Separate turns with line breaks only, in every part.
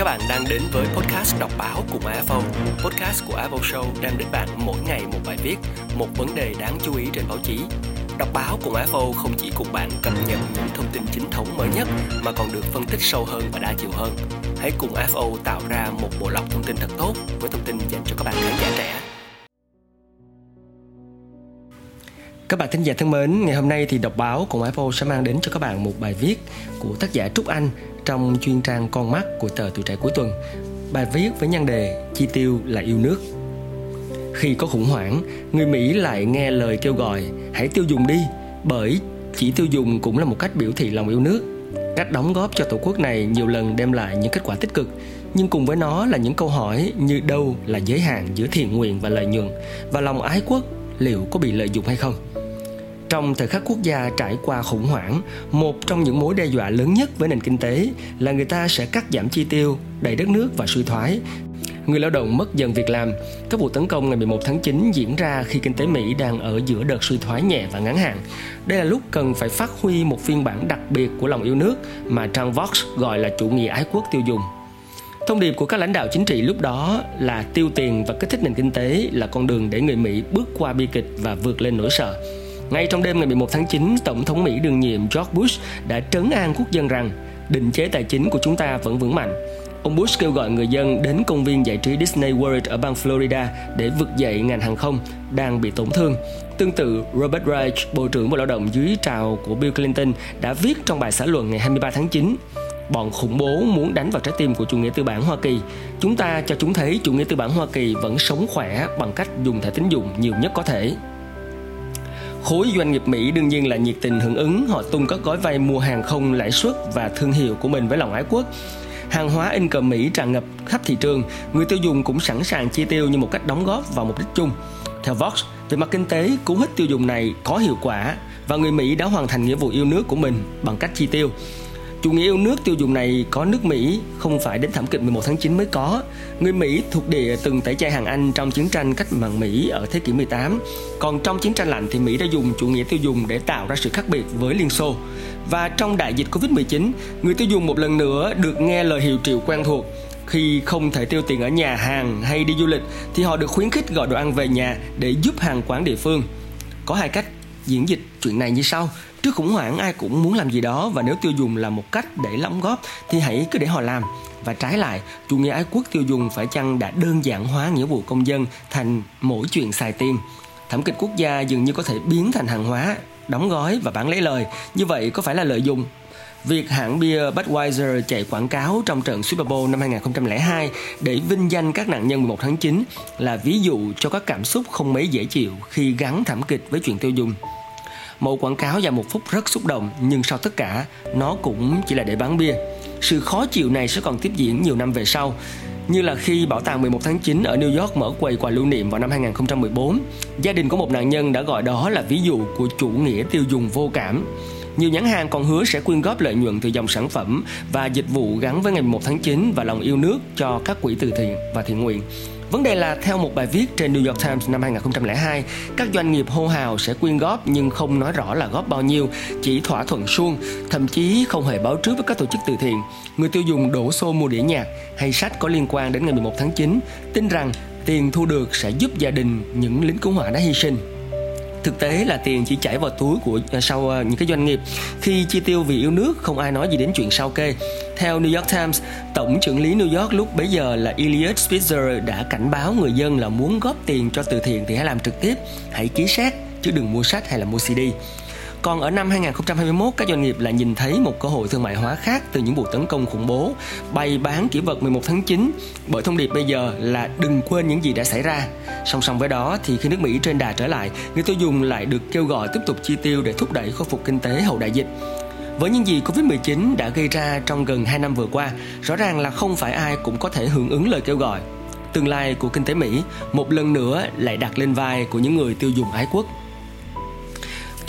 Các bạn đang đến với podcast đọc báo cùng AFO. Podcast của AFO Show đem đến bạn mỗi ngày một bài viết, một vấn đề đáng chú ý trên báo chí. Đọc báo cùng AFO không chỉ cùng bạn cập nhật những thông tin chính thống mới nhất mà còn được phân tích sâu hơn và đa chiều hơn. Hãy cùng AFO tạo ra một bộ lọc thông tin thật tốt với thông tin dành cho các bạn khán giả trẻ. Các bạn thính giả thân mến, ngày hôm nay thì đọc báo cùng Apple sẽ mang đến cho các bạn một bài viết của tác giả Trúc Anh trong chuyên trang Con mắt của tờ Tuổi trẻ cuối tuần. Bài viết với nhan đề Chi tiêu là yêu nước. Khi có khủng hoảng, người Mỹ lại nghe lời kêu gọi hãy tiêu dùng đi, bởi chỉ tiêu dùng cũng là một cách biểu thị lòng yêu nước. Cách đóng góp cho tổ quốc này nhiều lần đem lại những kết quả tích cực, nhưng cùng với nó là những câu hỏi như đâu là giới hạn giữa thiện nguyện và lợi nhuận và lòng ái quốc liệu có bị lợi dụng hay không. Trong thời khắc quốc gia trải qua khủng hoảng, một trong những mối đe dọa lớn nhất với nền kinh tế là người ta sẽ cắt giảm chi tiêu, đẩy đất nước vào suy thoái. Người lao động mất dần việc làm. Các vụ tấn công ngày 11 tháng 9 diễn ra khi kinh tế Mỹ đang ở giữa đợt suy thoái nhẹ và ngắn hạn. Đây là lúc cần phải phát huy một phiên bản đặc biệt của lòng yêu nước mà trang Vox gọi là chủ nghĩa ái quốc tiêu dùng. Thông điệp của các lãnh đạo chính trị lúc đó là tiêu tiền và kích thích nền kinh tế là con đường để người Mỹ bước qua bi kịch và vượt lên nỗi sợ. Ngay trong đêm ngày 11 tháng 9, Tổng thống Mỹ đương nhiệm George Bush đã trấn an quốc dân rằng định chế tài chính của chúng ta vẫn vững mạnh. Ông Bush kêu gọi người dân đến công viên giải trí Disney World ở bang Florida để vực dậy ngành hàng không đang bị tổn thương. Tương tự, Robert Reich, Bộ trưởng Bộ Lao động dưới trào của Bill Clinton đã viết trong bài xã luận ngày 23 tháng 9 bọn khủng bố muốn đánh vào trái tim của chủ nghĩa tư bản Hoa Kỳ. Chúng ta cho chúng thấy chủ nghĩa tư bản Hoa Kỳ vẫn sống khỏe bằng cách dùng thẻ tín dụng nhiều nhất có thể. Khối doanh nghiệp Mỹ đương nhiên là nhiệt tình hưởng ứng, họ tung các gói vay mua hàng không lãi suất và thương hiệu của mình với lòng ái quốc. Hàng hóa in cờ Mỹ tràn ngập khắp thị trường, người tiêu dùng cũng sẵn sàng chi tiêu như một cách đóng góp vào mục đích chung. Theo Vox, về mặt kinh tế, cú hích tiêu dùng này có hiệu quả và người Mỹ đã hoàn thành nghĩa vụ yêu nước của mình bằng cách chi tiêu. Chủ nghĩa yêu nước tiêu dùng này có nước Mỹ không phải đến thảm kịch 11 tháng 9 mới có. Người Mỹ thuộc địa từng tẩy chay hàng Anh trong chiến tranh cách mạng Mỹ ở thế kỷ 18. Còn trong chiến tranh lạnh thì Mỹ đã dùng chủ nghĩa tiêu dùng để tạo ra sự khác biệt với Liên Xô. Và trong đại dịch Covid-19, người tiêu dùng một lần nữa được nghe lời hiệu triệu quen thuộc khi không thể tiêu tiền ở nhà hàng hay đi du lịch thì họ được khuyến khích gọi đồ ăn về nhà để giúp hàng quán địa phương. Có hai cách diễn dịch chuyện này như sau. Trước khủng hoảng, ai cũng muốn làm gì đó và nếu tiêu dùng là một cách để đóng góp thì hãy cứ để họ làm. Và trái lại, chủ nghĩa ái quốc tiêu dùng phải chăng đã đơn giản hóa nghĩa vụ công dân thành mỗi chuyện xài tiền? Thảm kịch quốc gia dường như có thể biến thành hàng hóa, đóng gói và bán lấy lời. Như vậy có phải là lợi dụng Việc hãng bia Budweiser chạy quảng cáo trong trận Super Bowl năm 2002 để vinh danh các nạn nhân 11 tháng 9 là ví dụ cho các cảm xúc không mấy dễ chịu khi gắn thảm kịch với chuyện tiêu dùng. Mẫu quảng cáo dài một phút rất xúc động nhưng sau tất cả nó cũng chỉ là để bán bia. Sự khó chịu này sẽ còn tiếp diễn nhiều năm về sau như là khi Bảo tàng 11 tháng 9 ở New York mở quầy quà lưu niệm vào năm 2014, gia đình của một nạn nhân đã gọi đó là ví dụ của chủ nghĩa tiêu dùng vô cảm. Nhiều nhãn hàng còn hứa sẽ quyên góp lợi nhuận từ dòng sản phẩm và dịch vụ gắn với ngày 1 tháng 9 và lòng yêu nước cho các quỹ từ thiện và thiện nguyện. Vấn đề là theo một bài viết trên New York Times năm 2002, các doanh nghiệp hô hào sẽ quyên góp nhưng không nói rõ là góp bao nhiêu, chỉ thỏa thuận suông, thậm chí không hề báo trước với các tổ chức từ thiện. Người tiêu dùng đổ xô mua đĩa nhạc hay sách có liên quan đến ngày 11 tháng 9, tin rằng tiền thu được sẽ giúp gia đình những lính cứu hỏa đã hy sinh thực tế là tiền chỉ chảy vào túi của à, sau à, những cái doanh nghiệp. Khi chi tiêu vì yêu nước, không ai nói gì đến chuyện sao kê. Theo New York Times, tổng trưởng lý New York lúc bấy giờ là Elliot Spitzer đã cảnh báo người dân là muốn góp tiền cho từ thiện thì hãy làm trực tiếp, hãy ký xét chứ đừng mua sách hay là mua CD còn ở năm 2021, các doanh nghiệp lại nhìn thấy một cơ hội thương mại hóa khác từ những vụ tấn công khủng bố, bày bán kỷ vật 11 tháng 9 bởi thông điệp bây giờ là đừng quên những gì đã xảy ra. Song song với đó thì khi nước Mỹ trên đà trở lại, người tiêu dùng lại được kêu gọi tiếp tục chi tiêu để thúc đẩy khôi phục kinh tế hậu đại dịch. Với những gì Covid-19 đã gây ra trong gần 2 năm vừa qua, rõ ràng là không phải ai cũng có thể hưởng ứng lời kêu gọi. Tương lai của kinh tế Mỹ một lần nữa lại đặt lên vai của những người tiêu dùng ái quốc.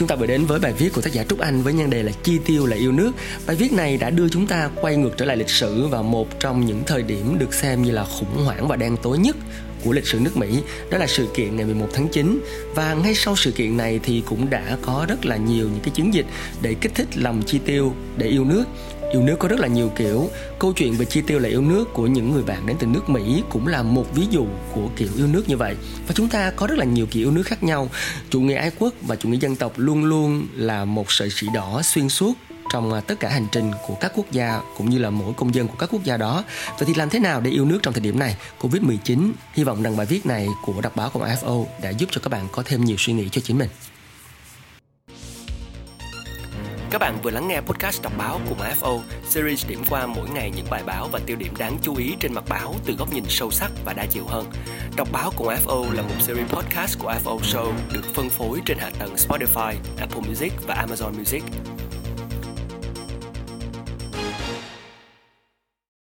Chúng ta vừa đến với bài viết của tác giả Trúc Anh với nhan đề là Chi tiêu là yêu nước. Bài viết này đã đưa chúng ta quay ngược trở lại lịch sử vào một trong những thời điểm được xem như là khủng hoảng và đen tối nhất của lịch sử nước Mỹ, đó là sự kiện ngày 11 tháng 9 và ngay sau sự kiện này thì cũng đã có rất là nhiều những cái chiến dịch để kích thích lòng chi tiêu để yêu nước yêu nước có rất là nhiều kiểu câu chuyện về chi tiêu là yêu nước của những người bạn đến từ nước mỹ cũng là một ví dụ của kiểu yêu nước như vậy và chúng ta có rất là nhiều kiểu yêu nước khác nhau chủ nghĩa ái quốc và chủ nghĩa dân tộc luôn luôn là một sợi chỉ đỏ xuyên suốt trong à, tất cả hành trình của các quốc gia cũng như là mỗi công dân của các quốc gia đó. Vậy thì làm thế nào để yêu nước trong thời điểm này Covid-19? Hy vọng rằng bài viết này của đọc báo của AFO đã giúp cho các bạn có thêm nhiều suy nghĩ cho chính mình. Các bạn vừa lắng nghe podcast đọc báo của MFO, series điểm qua mỗi ngày những bài báo và tiêu điểm đáng chú ý trên mặt báo từ góc nhìn sâu sắc và đa chiều hơn. Đọc báo của MFO là một series podcast của FO Show được phân phối trên hạ tầng Spotify, Apple Music và Amazon Music.